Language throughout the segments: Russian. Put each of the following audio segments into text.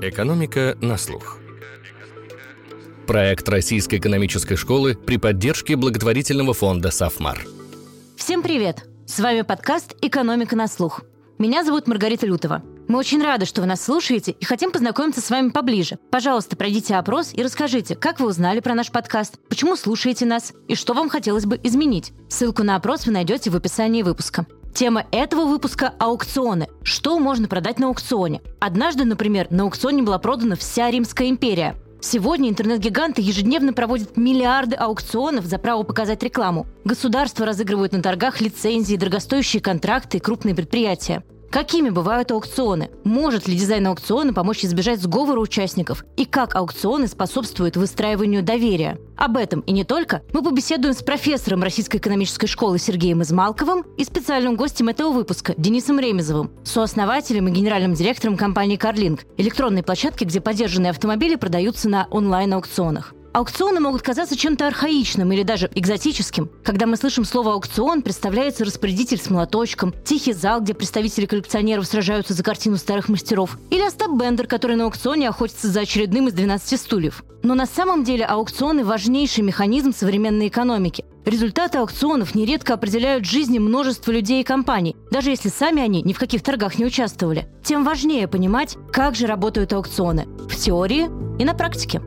Экономика на слух. Проект Российской экономической школы при поддержке благотворительного фонда «Сафмар». Всем привет! С вами подкаст «Экономика на слух». Меня зовут Маргарита Лютова. Мы очень рады, что вы нас слушаете и хотим познакомиться с вами поближе. Пожалуйста, пройдите опрос и расскажите, как вы узнали про наш подкаст, почему слушаете нас и что вам хотелось бы изменить. Ссылку на опрос вы найдете в описании выпуска. Тема этого выпуска – аукционы. Что можно продать на аукционе? Однажды, например, на аукционе была продана вся Римская империя. Сегодня интернет-гиганты ежедневно проводят миллиарды аукционов за право показать рекламу. Государства разыгрывают на торгах лицензии, дорогостоящие контракты и крупные предприятия. Какими бывают аукционы? Может ли дизайн аукциона помочь избежать сговора участников? И как аукционы способствуют выстраиванию доверия? Об этом и не только мы побеседуем с профессором Российской экономической школы Сергеем Измалковым и специальным гостем этого выпуска Денисом Ремезовым, сооснователем и генеральным директором компании «Карлинг», электронной площадки, где поддержанные автомобили продаются на онлайн-аукционах. Аукционы могут казаться чем-то архаичным или даже экзотическим. Когда мы слышим слово «аукцион», представляется распорядитель с молоточком, тихий зал, где представители коллекционеров сражаются за картину старых мастеров, или Остап Бендер, который на аукционе охотится за очередным из 12 стульев. Но на самом деле аукционы – важнейший механизм современной экономики. Результаты аукционов нередко определяют жизни множества людей и компаний, даже если сами они ни в каких торгах не участвовали. Тем важнее понимать, как же работают аукционы – в теории и на практике.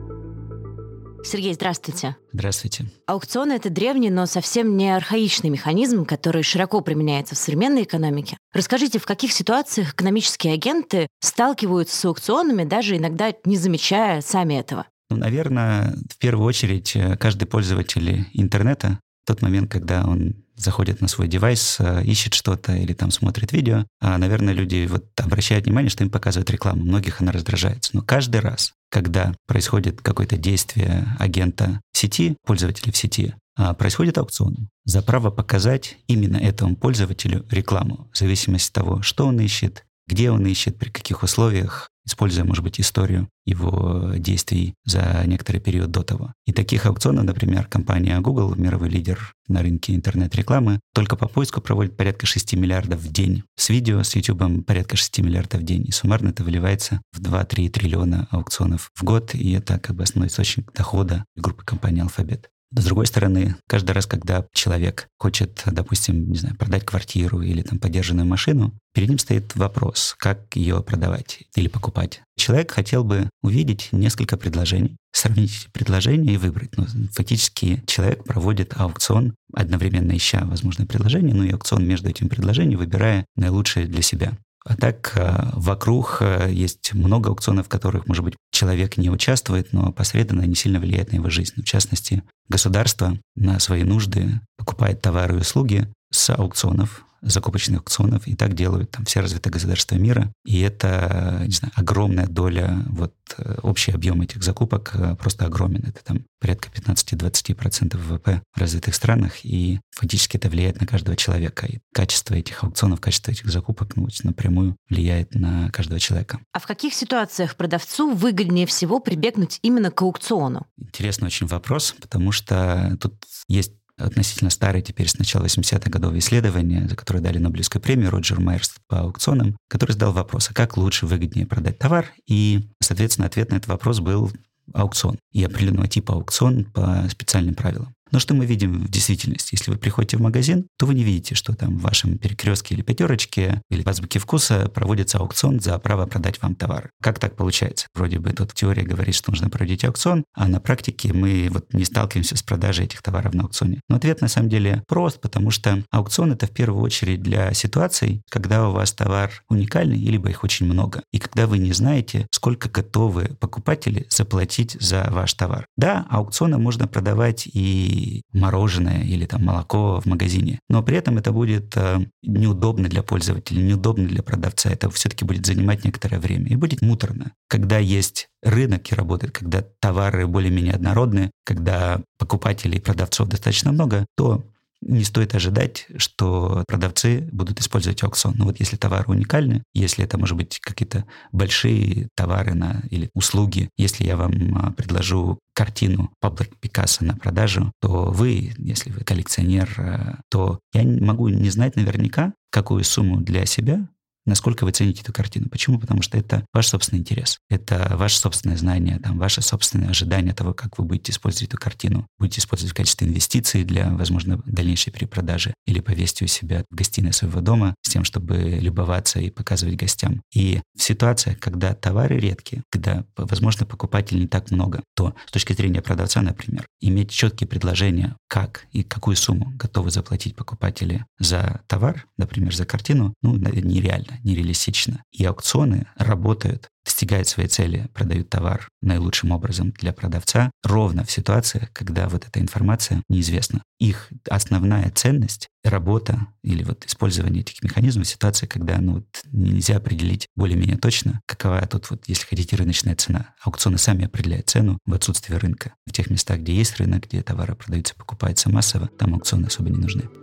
Сергей, здравствуйте. Здравствуйте. Аукционы — это древний, но совсем не архаичный механизм, который широко применяется в современной экономике. Расскажите, в каких ситуациях экономические агенты сталкиваются с аукционами, даже иногда не замечая сами этого? Ну, наверное, в первую очередь э, каждый пользователь интернета в тот момент, когда он заходит на свой девайс, э, ищет что-то или там смотрит видео, а, наверное, люди вот обращают внимание, что им показывают рекламу. Многих она раздражается. Но каждый раз, когда происходит какое-то действие агента сети, пользователя в сети, а, происходит аукцион. За право показать именно этому пользователю рекламу, в зависимости от того, что он ищет, где он ищет, при каких условиях, используя, может быть, историю его действий за некоторый период до того. И таких аукционов, например, компания Google, мировой лидер на рынке интернет-рекламы, только по поиску проводит порядка 6 миллиардов в день. С видео, с YouTube порядка 6 миллиардов в день. И суммарно это выливается в 2-3 триллиона аукционов в год, и это как бы основной источник дохода группы компании Alphabet. С другой стороны, каждый раз, когда человек хочет, допустим, не знаю, продать квартиру или там подержанную машину, перед ним стоит вопрос, как ее продавать или покупать. Человек хотел бы увидеть несколько предложений, сравнить предложения и выбрать. Но фактически человек проводит аукцион, одновременно ища возможное предложение, ну и аукцион между этими предложениями, выбирая наилучшее для себя. А так э, вокруг э, есть много аукционов, в которых, может быть, человек не участвует, но посредственно не сильно влияет на его жизнь. В частности, государство на свои нужды покупает товары и услуги с аукционов, закупочных аукционов, и так делают там все развитые государства мира. И это, не знаю, огромная доля, вот э, общий объем этих закупок э, просто огромен. Это там порядка 15-20% ВВП в развитых странах, и фактически это влияет на каждого человека. И качество этих аукционов, качество этих закупок ну, напрямую влияет на каждого человека. А в каких ситуациях продавцу выгоднее всего прибегнуть именно к аукциону? Интересный очень вопрос, потому что тут есть относительно старые теперь с начала 80-х годов исследования, за которые дали Нобелевскую премию Роджер Майерс по аукционам, который задал вопрос, а как лучше, выгоднее продать товар? И, соответственно, ответ на этот вопрос был аукцион и определенного типа аукцион по специальным правилам. Но что мы видим в действительности? Если вы приходите в магазин, то вы не видите, что там в вашем перекрестке или пятерочке или в азбуке вкуса проводится аукцион за право продать вам товар. Как так получается? Вроде бы тут теория говорит, что нужно проводить аукцион, а на практике мы вот не сталкиваемся с продажей этих товаров на аукционе. Но ответ на самом деле прост, потому что аукцион это в первую очередь для ситуаций, когда у вас товар уникальный, либо их очень много, и когда вы не знаете, сколько готовы покупатели заплатить за ваш товар. Да, аукционы можно продавать и мороженое или там молоко в магазине. Но при этом это будет э, неудобно для пользователя, неудобно для продавца. Это все-таки будет занимать некоторое время и будет муторно. Когда есть рынок и работает, когда товары более-менее однородны, когда покупателей и продавцов достаточно много, то не стоит ожидать, что продавцы будут использовать аукцион. Ну вот если товары уникальны, если это, может быть, какие-то большие товары на, или услуги, если я вам а, предложу картину Пабло Пикассо на продажу, то вы, если вы коллекционер, а, то я могу не знать наверняка, какую сумму для себя насколько вы цените эту картину. Почему? Потому что это ваш собственный интерес. Это ваше собственное знание, там, ваше собственное ожидание того, как вы будете использовать эту картину. Будете использовать в качестве инвестиции для, возможно, дальнейшей перепродажи или повесить у себя в гостиной своего дома с тем, чтобы любоваться и показывать гостям. И в ситуациях, когда товары редкие, когда, возможно, покупателей не так много, то с точки зрения продавца, например, иметь четкие предложения, как и какую сумму готовы заплатить покупатели за товар, например, за картину, ну, нереально, нереалистично. И аукционы работают достигают своей цели, продают товар наилучшим образом для продавца, ровно в ситуациях, когда вот эта информация неизвестна. Их основная ценность — работа или вот использование этих механизмов в ситуации, когда ну, вот нельзя определить более-менее точно, какова тут, вот, если хотите, рыночная цена. Аукционы сами определяют цену в отсутствии рынка. В тех местах, где есть рынок, где товары продаются, покупаются массово, там аукционы особо не нужны.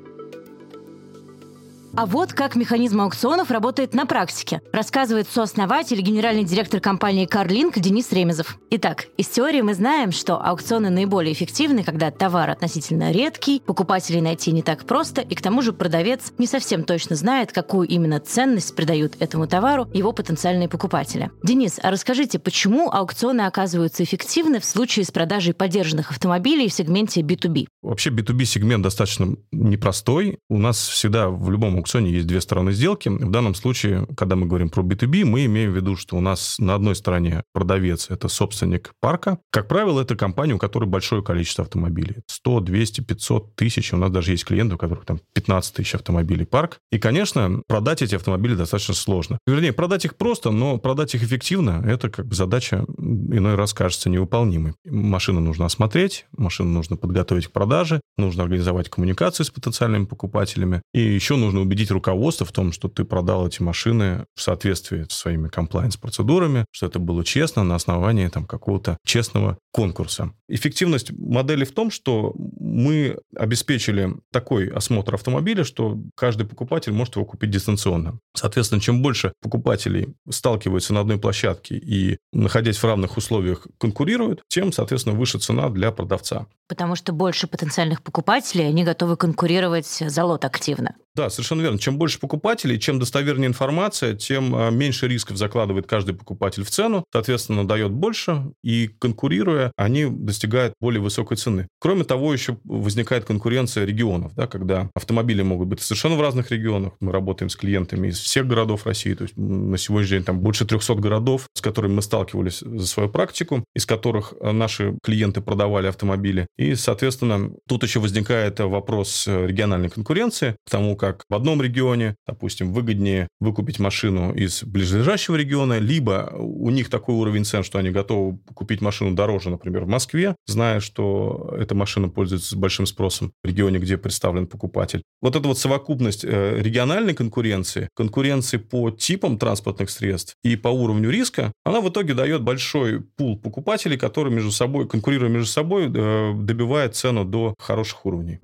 А вот как механизм аукционов работает на практике, рассказывает сооснователь и генеральный директор компании CarLink Денис Ремезов. Итак, из теории мы знаем, что аукционы наиболее эффективны, когда товар относительно редкий, покупателей найти не так просто, и к тому же продавец не совсем точно знает, какую именно ценность придают этому товару его потенциальные покупатели. Денис, а расскажите, почему аукционы оказываются эффективны в случае с продажей поддержанных автомобилей в сегменте B2B? Вообще B2B сегмент достаточно непростой. У нас всегда в любом аукционе есть две стороны сделки. В данном случае, когда мы говорим про B2B, мы имеем в виду, что у нас на одной стороне продавец – это собственник парка. Как правило, это компания, у которой большое количество автомобилей. 100, 200, 500 тысяч. У нас даже есть клиенты, у которых там 15 тысяч автомобилей парк. И, конечно, продать эти автомобили достаточно сложно. Вернее, продать их просто, но продать их эффективно – это как бы задача иной раз кажется невыполнимой. Машину нужно осмотреть, машину нужно подготовить к продаже, нужно организовать коммуникации с потенциальными покупателями, и еще нужно убедить руководство в том, что ты продал эти машины в соответствии с своими комплайенс-процедурами, что это было честно на основании там, какого-то честного конкурса. Эффективность модели в том, что мы обеспечили такой осмотр автомобиля, что каждый покупатель может его купить дистанционно. Соответственно, чем больше покупателей сталкиваются на одной площадке и, находясь в равных условиях, конкурируют, тем, соответственно, выше цена для продавца. Потому что больше потенциальных покупателей, они готовы конкурировать за лот активно. Да, совершенно верно. Чем больше покупателей, чем достовернее информация, тем а, меньше рисков закладывает каждый покупатель в цену, соответственно, дает больше, и конкурируя, они достигают более высокой цены. Кроме того, еще возникает конкуренция регионов, да, когда автомобили могут быть совершенно в разных регионах. Мы работаем с клиентами из всех городов России, то есть на сегодняшний день там больше 300 городов, с которыми мы сталкивались за свою практику, из которых а, наши клиенты продавали автомобили. И, соответственно, тут еще возникает вопрос региональной конкуренции, к тому, как как в одном регионе, допустим, выгоднее выкупить машину из ближайшего региона, либо у них такой уровень цен, что они готовы купить машину дороже, например, в Москве, зная, что эта машина пользуется большим спросом в регионе, где представлен покупатель. Вот эта вот совокупность э, региональной конкуренции, конкуренции по типам транспортных средств и по уровню риска, она в итоге дает большой пул покупателей, которые между собой, конкурируя между собой, э, добивает цену до хороших уровней.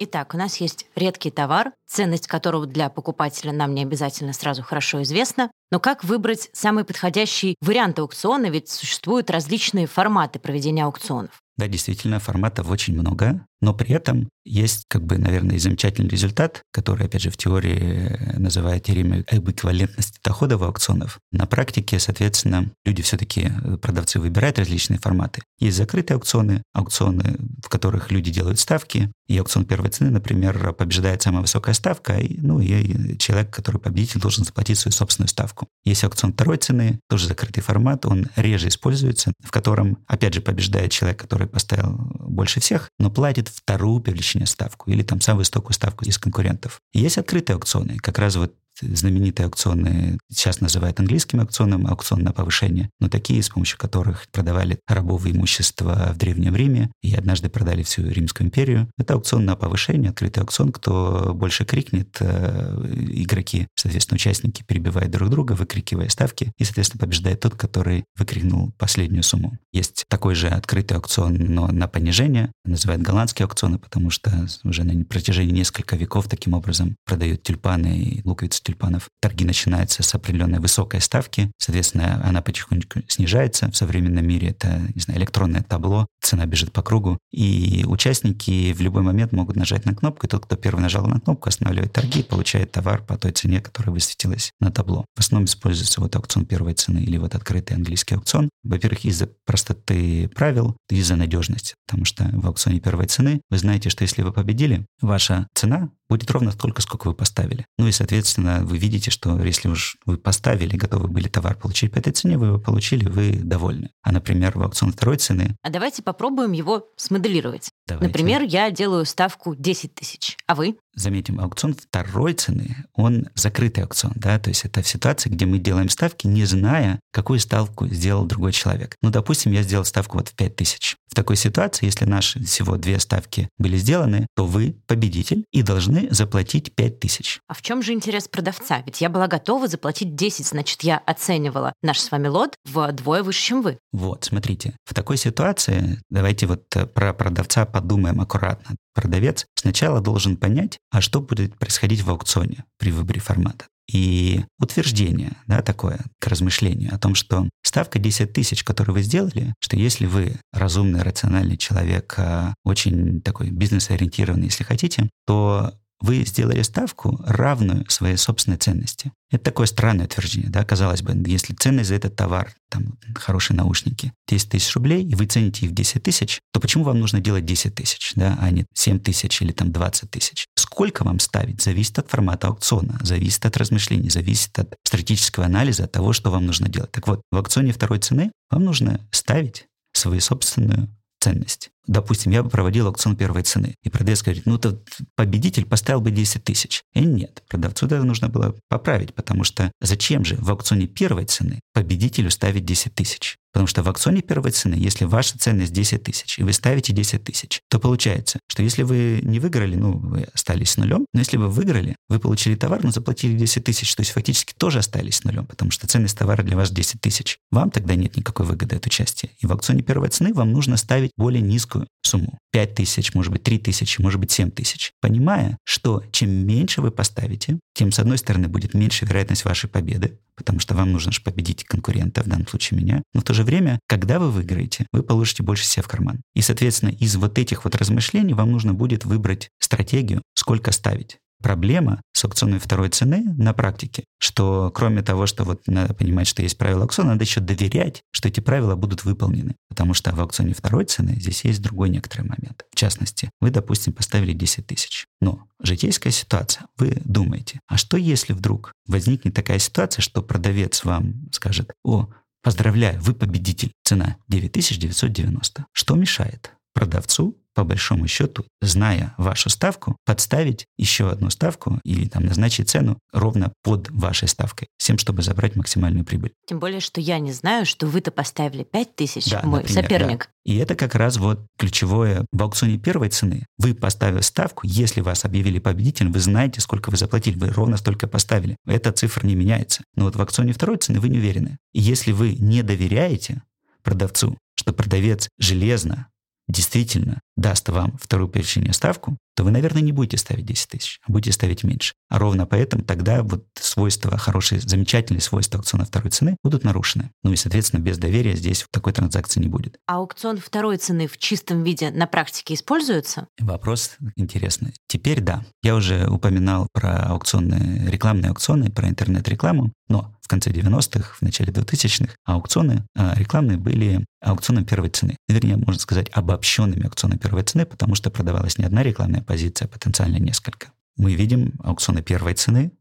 Итак, у нас есть редкий товар, ценность которого для покупателя нам не обязательно сразу хорошо известна. Но как выбрать самый подходящий вариант аукциона? Ведь существуют различные форматы проведения аукционов. Да, действительно, форматов очень много, но при этом есть, как бы, наверное, замечательный результат, который, опять же, в теории называют теоремой об эквивалентности доходов аукционов. На практике, соответственно, люди все-таки, э, продавцы выбирают различные форматы. Есть закрытые аукционы, аукционы, в которых люди делают ставки, и аукцион первой цены, например, побеждает самая высокая ставка, и, ну, и человек, который победитель, должен заплатить свою собственную ставку. Есть аукцион второй цены, тоже закрытый формат, он реже используется, в котором, опять же, побеждает человек, который поставил больше всех, но платит вторую величине ставку или там самую высокую ставку из конкурентов. есть открытые аукционы, как раз вот знаменитые аукционы, сейчас называют английским аукционом, аукцион на повышение, но такие, с помощью которых продавали рабовое имущество в Древнем Риме и однажды продали всю Римскую империю. Это аукцион на повышение, открытый аукцион, кто больше крикнет, э, игроки, соответственно, участники перебивают друг друга, выкрикивая ставки, и, соответственно, побеждает тот, который выкрикнул последнюю сумму. Есть такой же открытый аукцион, но на понижение, называют голландские аукционы, потому что уже на протяжении нескольких веков таким образом продают тюльпаны и луковицы тюльпанов. Торги начинаются с определенной высокой ставки, соответственно, она потихонечку снижается. В современном мире это, не знаю, электронное табло, цена бежит по кругу, и участники в любой момент могут нажать на кнопку, и тот, кто первый нажал на кнопку, останавливает торги, получает товар по той цене, которая высветилась на табло. В основном используется вот аукцион первой цены или вот открытый английский аукцион. Во-первых, из-за простоты правил, из-за надежности, потому что в аукционе первой цены вы знаете, что если вы победили, ваша цена будет ровно столько, сколько вы поставили. Ну и, соответственно, вы видите, что если уж вы поставили, готовы были товар получить по этой цене, вы его получили, вы довольны. А, например, в аукцион второй цены... А давайте попробуем его смоделировать. Давайте. Например, я делаю ставку 10 тысяч, а вы? Заметим, аукцион второй цены, он закрытый аукцион, да, то есть это в ситуации, где мы делаем ставки, не зная, какую ставку сделал другой человек. Ну, допустим, я сделал ставку вот в 5 тысяч. В такой ситуации, если наши всего две ставки были сделаны, то вы победитель и должны заплатить 5 тысяч. А в чем же интерес продавца? Ведь я была готова заплатить 10, значит, я оценивала наш с вами лот вдвое выше, чем вы. Вот, смотрите, в такой ситуации давайте вот э, про продавца подумаем аккуратно. Продавец сначала должен понять, а что будет происходить в аукционе при выборе формата. И утверждение, да, такое, к размышлению о том, что ставка 10 тысяч, которую вы сделали, что если вы разумный, рациональный человек, а, очень такой бизнес-ориентированный, если хотите, то вы сделали ставку равную своей собственной ценности. Это такое странное утверждение, да, казалось бы, если ценность за этот товар, там, хорошие наушники, 10 тысяч рублей, и вы цените их в 10 тысяч, то почему вам нужно делать 10 тысяч, да, а не 7 тысяч или там 20 тысяч? Сколько вам ставить, зависит от формата аукциона, зависит от размышлений, зависит от стратегического анализа, того, что вам нужно делать. Так вот, в аукционе второй цены вам нужно ставить свою собственную ценность. Допустим, я бы проводил аукцион первой цены, и продавец говорит, ну, то победитель поставил бы 10 тысяч. И нет, продавцу это нужно было поправить, потому что зачем же в аукционе первой цены победителю ставить 10 тысяч? Потому что в аукционе первой цены, если ваша ценность 10 тысяч, и вы ставите 10 тысяч, то получается, что если вы не выиграли, ну, вы остались с нулем, но если вы выиграли, вы получили товар, но заплатили 10 тысяч, то есть фактически тоже остались с нулем, потому что ценность товара для вас 10 тысяч. Вам тогда нет никакой выгоды от участия. И в аукционе первой цены вам нужно ставить более низкую сумму. 5 тысяч, может быть, 3 тысячи, может быть, 7 тысяч. Понимая, что чем меньше вы поставите, тем, с одной стороны, будет меньше вероятность вашей победы, потому что вам нужно же победить конкурента, в данном случае меня. Но в то же время, когда вы выиграете, вы получите больше себе в карман. И, соответственно, из вот этих вот размышлений вам нужно будет выбрать стратегию, сколько ставить проблема с аукционной второй цены на практике, что кроме того, что вот надо понимать, что есть правила аукциона, надо еще доверять, что эти правила будут выполнены. Потому что в аукционе второй цены здесь есть другой некоторый момент. В частности, вы, допустим, поставили 10 тысяч. Но житейская ситуация. Вы думаете, а что если вдруг возникнет такая ситуация, что продавец вам скажет, о, поздравляю, вы победитель, цена 9990. Что мешает продавцу по большому счету, зная вашу ставку, подставить еще одну ставку или там назначить цену ровно под вашей ставкой, всем, чтобы забрать максимальную прибыль. Тем более, что я не знаю, что вы-то поставили 5 тысяч, Да, мой например, соперник. да. И это как раз вот ключевое в аукционе первой цены. Вы поставили ставку, если вас объявили победителем, вы знаете, сколько вы заплатили, вы ровно столько поставили. Эта цифра не меняется. Но вот в аукционе второй цены вы не уверены. И если вы не доверяете продавцу, что продавец железно действительно даст вам вторую перечень ставку, то вы, наверное, не будете ставить 10 тысяч, а будете ставить меньше. А ровно поэтому тогда вот свойства, хорошие, замечательные свойства аукциона второй цены будут нарушены. Ну и, соответственно, без доверия здесь такой транзакции не будет. А аукцион второй цены в чистом виде на практике используется? Вопрос интересный. Теперь да. Я уже упоминал про аукционные, рекламные аукционы, про интернет-рекламу, но в конце 90-х, в начале 2000-х аукционы а, рекламные были аукционом первой цены. Вернее, можно сказать, обобщенными аукционами первой цены, потому что продавалась не одна рекламная позиция, а потенциально несколько. Мы видим аукционы первой цены,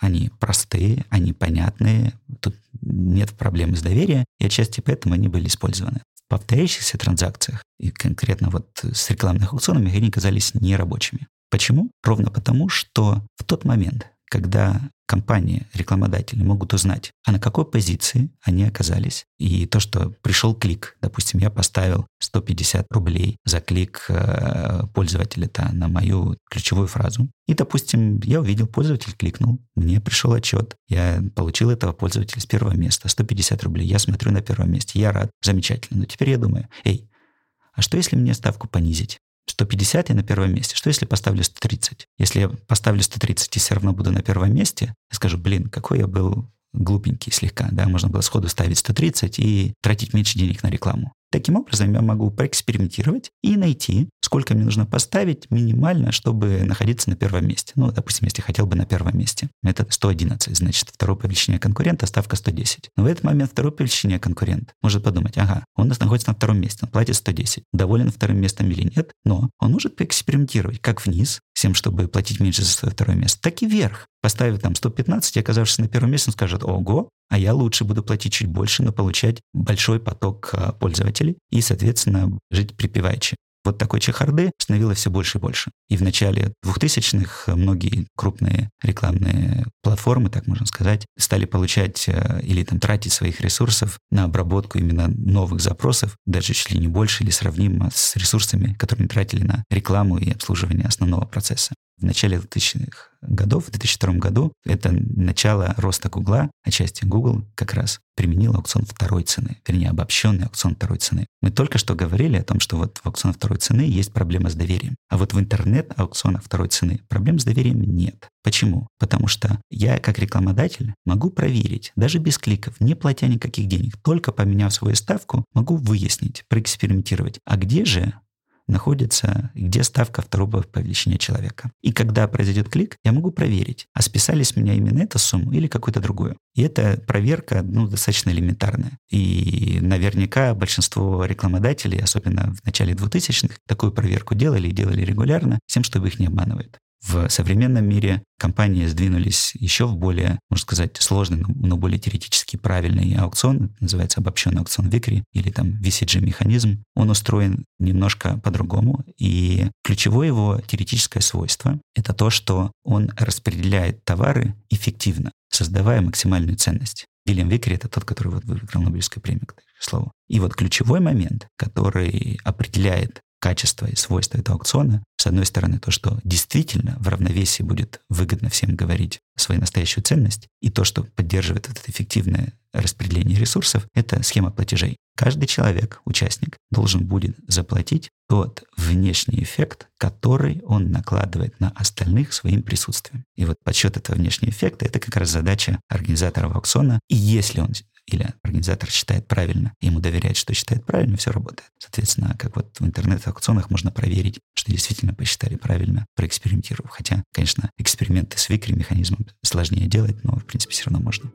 они простые, они понятные, тут нет проблем с доверием, и отчасти поэтому они были использованы. В повторяющихся транзакциях, и конкретно вот с рекламных аукционами, они казались нерабочими. Почему? Ровно потому, что в тот момент, когда компании, рекламодатели могут узнать, а на какой позиции они оказались. И то, что пришел клик, допустим, я поставил 150 рублей за клик э, пользователя-то на мою ключевую фразу. И, допустим, я увидел, пользователь кликнул, мне пришел отчет, я получил этого пользователя с первого места, 150 рублей, я смотрю на первом месте, я рад, замечательно. Но теперь я думаю, эй, а что если мне ставку понизить? 150 я на первом месте. Что если поставлю 130? Если я поставлю 130 и все равно буду на первом месте, я скажу, блин, какой я был глупенький слегка, да, можно было сходу ставить 130 и тратить меньше денег на рекламу. Таким образом, я могу проэкспериментировать и найти, сколько мне нужно поставить минимально, чтобы находиться на первом месте. Ну, допустим, если хотел бы на первом месте. Это 111, значит, второе по величине конкурента ставка 110. Но в этот момент второй по величине конкурент может подумать, ага, он у нас находится на втором месте, он платит 110. Доволен вторым местом или нет? Но он может поэкспериментировать как вниз, с тем, чтобы платить меньше за второе место, так и вверх. Поставив там 115 и оказавшись на первом месте, он скажет, ого, а я лучше буду платить чуть больше, но получать большой поток а, пользователей и, соответственно, жить припеваючи. Вот такой чехарды становилось все больше и больше. И в начале 2000-х многие крупные рекламные платформы, так можно сказать, стали получать э, или там тратить своих ресурсов на обработку именно новых запросов, даже чуть ли не больше или сравнимо с ресурсами, которые тратили на рекламу и обслуживание основного процесса в начале 2000-х годов, в 2002 году, это начало роста Гугла, отчасти Google как раз применил аукцион второй цены, вернее, обобщенный аукцион второй цены. Мы только что говорили о том, что вот в аукционе второй цены есть проблема с доверием. А вот в интернет-аукционах второй цены проблем с доверием нет. Почему? Потому что я, как рекламодатель, могу проверить, даже без кликов, не платя никаких денег, только поменяв свою ставку, могу выяснить, проэкспериментировать, а где же находится, где ставка второго по величине человека. И когда произойдет клик, я могу проверить, а списали с меня именно эту сумму или какую-то другую. И эта проверка ну, достаточно элементарная. И наверняка большинство рекламодателей, особенно в начале 2000-х, такую проверку делали и делали регулярно, тем, чтобы их не обманывают. В современном мире компании сдвинулись еще в более, можно сказать, сложный, но более теоретически правильный аукцион, называется обобщенный аукцион Викри или там VCG-механизм. Он устроен немножко по-другому, и ключевое его теоретическое свойство — это то, что он распределяет товары эффективно, создавая максимальную ценность. Вильям Викри — это тот, который вот выиграл Нобелевскую премию, к слову. И вот ключевой момент, который определяет качество и свойства этого аукциона. С одной стороны, то, что действительно в равновесии будет выгодно всем говорить свою настоящую ценность, и то, что поддерживает это эффективное распределение ресурсов, это схема платежей. Каждый человек, участник, должен будет заплатить тот внешний эффект, который он накладывает на остальных своим присутствием. И вот подсчет этого внешнего эффекта — это как раз задача организатора аукциона. И если он или организатор считает правильно, ему доверяет, что считает правильно, все работает. Соответственно, как вот в интернет-аукционах можно проверить, что действительно посчитали правильно, проэкспериментировав. Хотя, конечно, эксперименты с викри механизмом сложнее делать, но в принципе все равно можно.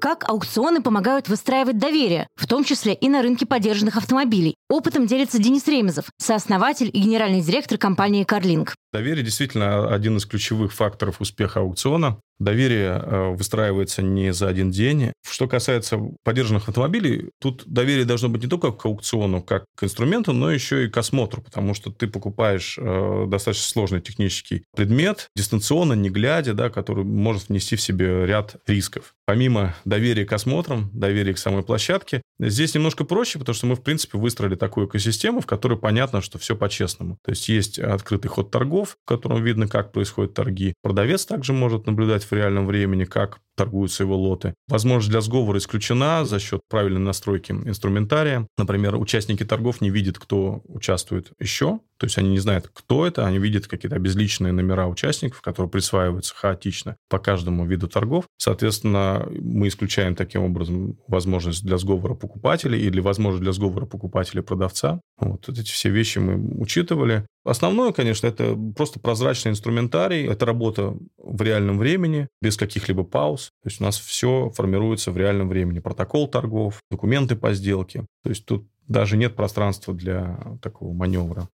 Как аукционы помогают выстраивать доверие, в том числе и на рынке поддержанных автомобилей. Опытом делится Денис Ремезов, сооснователь и генеральный директор компании CarLink. Доверие действительно один из ключевых факторов успеха аукциона. Доверие э, выстраивается не за один день. Что касается поддержанных автомобилей, тут доверие должно быть не только к аукциону, как к инструменту, но еще и к осмотру, потому что ты покупаешь э, достаточно сложный технический предмет, дистанционно, не глядя, да, который может внести в себе ряд рисков. Помимо доверия к осмотрам, доверия к самой площадке, здесь немножко проще, потому что мы, в принципе, выстроили такую экосистему, в которой понятно, что все по-честному. То есть есть открытый ход торгов, в котором видно, как происходят торги. Продавец также может наблюдать в реальном времени, как торгуются его лоты. Возможность для сговора исключена за счет правильной настройки инструментария. Например, участники торгов не видят, кто участвует еще. То есть они не знают, кто это, они видят какие-то обезличенные номера участников, которые присваиваются хаотично по каждому виду торгов. Соответственно, мы исключаем таким образом возможность для сговора покупателей или возможность для сговора покупателя продавца. Вот, вот эти все вещи мы учитывали. Основное, конечно, это просто прозрачный инструментарий, это работа в реальном времени, без каких-либо пауз. То есть у нас все формируется в реальном времени. Протокол торгов, документы по сделке. То есть тут даже нет пространства для такого маневра.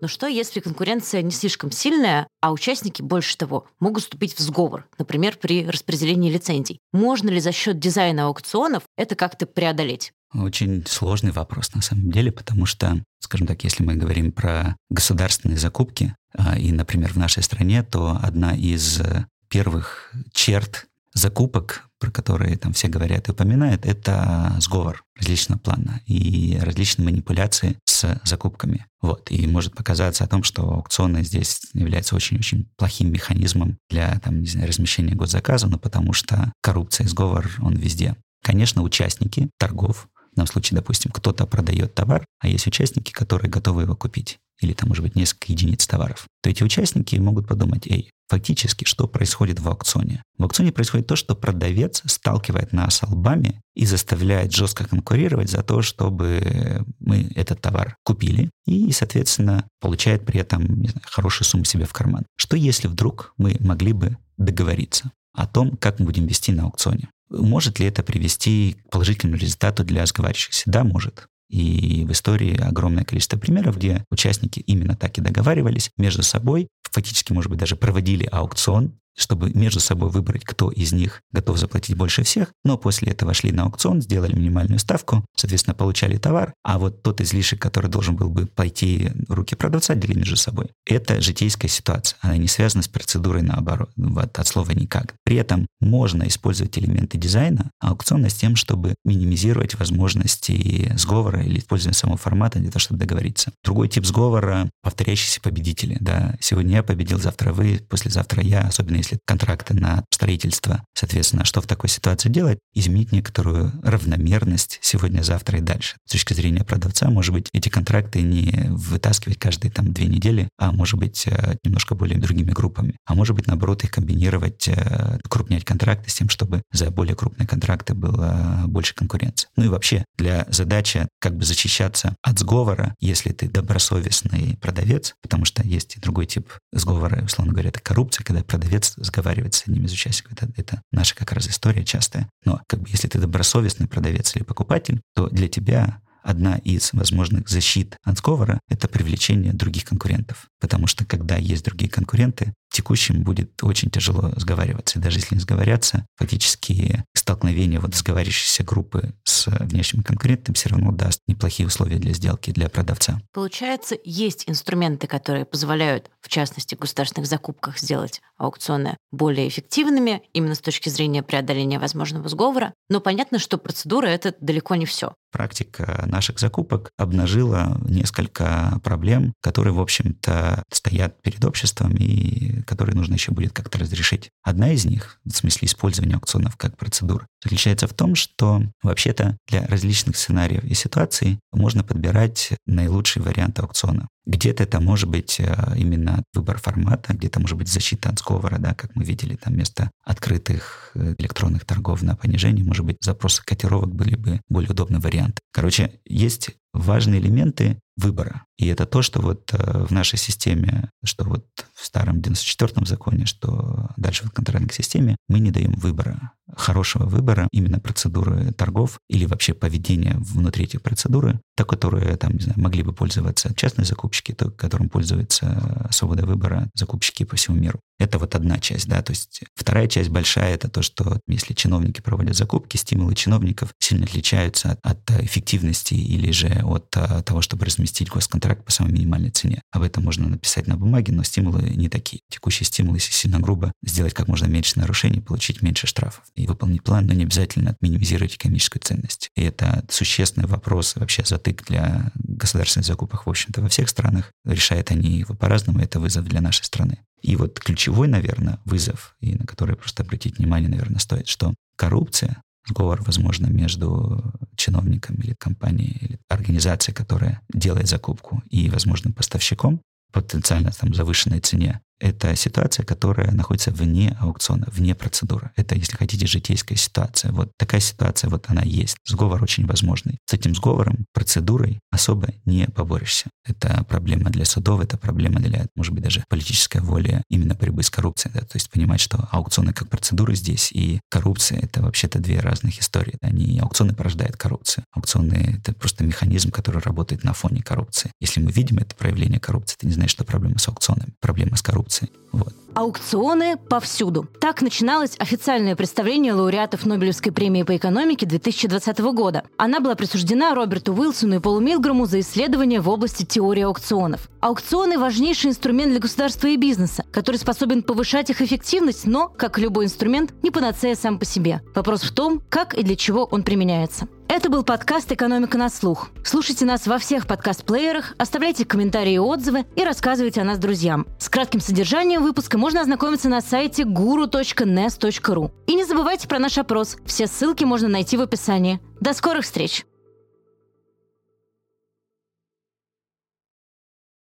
Но что, если конкуренция не слишком сильная, а участники, больше того, могут вступить в сговор, например, при распределении лицензий? Можно ли за счет дизайна аукционов это как-то преодолеть? Очень сложный вопрос на самом деле, потому что, скажем так, если мы говорим про государственные закупки, а, и, например, в нашей стране, то одна из первых черт закупок про которые там все говорят и упоминают, это сговор различного плана и различные манипуляции с закупками. Вот. И может показаться о том, что аукционы здесь являются очень-очень плохим механизмом для там, не знаю, размещения госзаказа, но потому что коррупция и сговор, он везде. Конечно, участники торгов, в данном случае, допустим, кто-то продает товар, а есть участники, которые готовы его купить или там, может быть, несколько единиц товаров, то эти участники могут подумать, эй, фактически, что происходит в аукционе? В аукционе происходит то, что продавец сталкивает нас лбами и заставляет жестко конкурировать за то, чтобы мы этот товар купили и, соответственно, получает при этом знаю, хорошую сумму себе в карман. Что если вдруг мы могли бы договориться о том, как мы будем вести на аукционе? Может ли это привести к положительному результату для сговаривающихся? Да, может. И в истории огромное количество примеров, где участники именно так и договаривались между собой, фактически, может быть, даже проводили аукцион, чтобы между собой выбрать, кто из них готов заплатить больше всех, но после этого шли на аукцион, сделали минимальную ставку, соответственно, получали товар, а вот тот излишек, который должен был бы пойти в руки продавца, делили между собой. Это житейская ситуация, она не связана с процедурой наоборот, вот, от слова никак. При этом можно использовать элементы дизайна аукциона с тем, чтобы минимизировать возможности сговора или использования самого формата для того, чтобы договориться. Другой тип сговора — повторяющиеся победители. Да, сегодня я победил, завтра вы, послезавтра я, особенно если контракты на строительство. Соответственно, что в такой ситуации делать? Изменить некоторую равномерность сегодня, завтра и дальше. С точки зрения продавца, может быть, эти контракты не вытаскивать каждые там две недели, а может быть, э, немножко более другими группами. А может быть, наоборот, их комбинировать, э, крупнять контракты с тем, чтобы за более крупные контракты было больше конкуренции. Ну и вообще, для задачи как бы защищаться от сговора, если ты добросовестный продавец, потому что есть и другой тип сговора, условно говоря, это коррупция, когда продавец сговаривается с одним из участников. Это, это наша как раз история частая. Но как бы если ты добросовестный продавец или покупатель, то для тебя одна из возможных защит от сговора — это привлечение других конкурентов. Потому что когда есть другие конкуренты, текущим будет очень тяжело сговариваться. И даже если не сговорятся, фактически столкновение вот сговаривающейся группы с внешним конкурентом все равно даст неплохие условия для сделки для продавца. Получается, есть инструменты, которые позволяют, в частности, в государственных закупках сделать аукционы более эффективными, именно с точки зрения преодоления возможного сговора. Но понятно, что процедура — это далеко не все. Практика наших закупок обнажила несколько проблем, которые, в общем-то, стоят перед обществом и которые нужно еще будет как-то разрешить. Одна из них, в смысле использования аукционов как процедур, заключается в том, что вообще-то для различных сценариев и ситуаций можно подбирать наилучший вариант аукциона. Где-то это может быть э, именно выбор формата, где-то может быть защита от сговора, да, как мы видели, там вместо открытых э, электронных торгов на понижение, может быть, запросы котировок были бы более удобный вариант. Короче, есть важные элементы выбора. И это то, что вот э, в нашей системе, что вот в старом 94-м законе, что дальше в контрольной системе, мы не даем выбора, хорошего выбора, именно процедуры торгов или вообще поведения внутри этих процедуры, то, которые там, не знаю, могли бы пользоваться частные закупщики, то, которым пользуется свобода выбора закупщики по всему миру. Это вот одна часть, да, то есть вторая часть большая, это то, что если чиновники проводят закупки, стимулы чиновников сильно отличаются от, от эффективности или же от а, того, чтобы разместить госконтракт по самой минимальной цене. Об этом можно написать на бумаге, но стимулы не такие. Текущие стимулы, если сильно грубо, сделать как можно меньше нарушений, получить меньше штрафов и выполнить план, но не обязательно минимизировать экономическую ценность. И это существенный вопрос, вообще затык для государственных закупок, в общем-то, во всех странах. Решают они его по-разному, это вызов для нашей страны. И вот ключевой, наверное, вызов, и на который просто обратить внимание, наверное, стоит, что коррупция сговор, возможно, между чиновником или компанией, или организацией, которая делает закупку, и, возможно, поставщиком, потенциально там завышенной цене, это ситуация, которая находится вне аукциона, вне процедуры. Это, если хотите, житейская ситуация. Вот такая ситуация, вот она есть. Сговор очень возможный. С этим сговором, процедурой особо не поборешься. Это проблема для судов, это проблема для, может быть, даже политической воли именно борьбы с коррупцией. Да? То есть понимать, что аукционы как процедуры здесь и коррупция — это вообще-то две разных истории. Они аукционы порождают коррупцию. Аукционы — это просто механизм, который работает на фоне коррупции. Если мы видим это проявление коррупции, это не значит, что проблема с аукционами. Проблема с коррупцией коррупции. Вот. Аукционы повсюду. Так начиналось официальное представление лауреатов Нобелевской премии по экономике 2020 года. Она была присуждена Роберту Уилсону и Полу Милграму за исследования в области теории аукционов. Аукционы – важнейший инструмент для государства и бизнеса, который способен повышать их эффективность, но, как и любой инструмент, не панацея сам по себе. Вопрос в том, как и для чего он применяется. Это был подкаст «Экономика на слух». Слушайте нас во всех подкаст-плеерах, оставляйте комментарии и отзывы и рассказывайте о нас друзьям. С кратким содержанием выпуска можно ознакомиться на сайте guru.nes.ru. И не забывайте про наш опрос. Все ссылки можно найти в описании. До скорых встреч!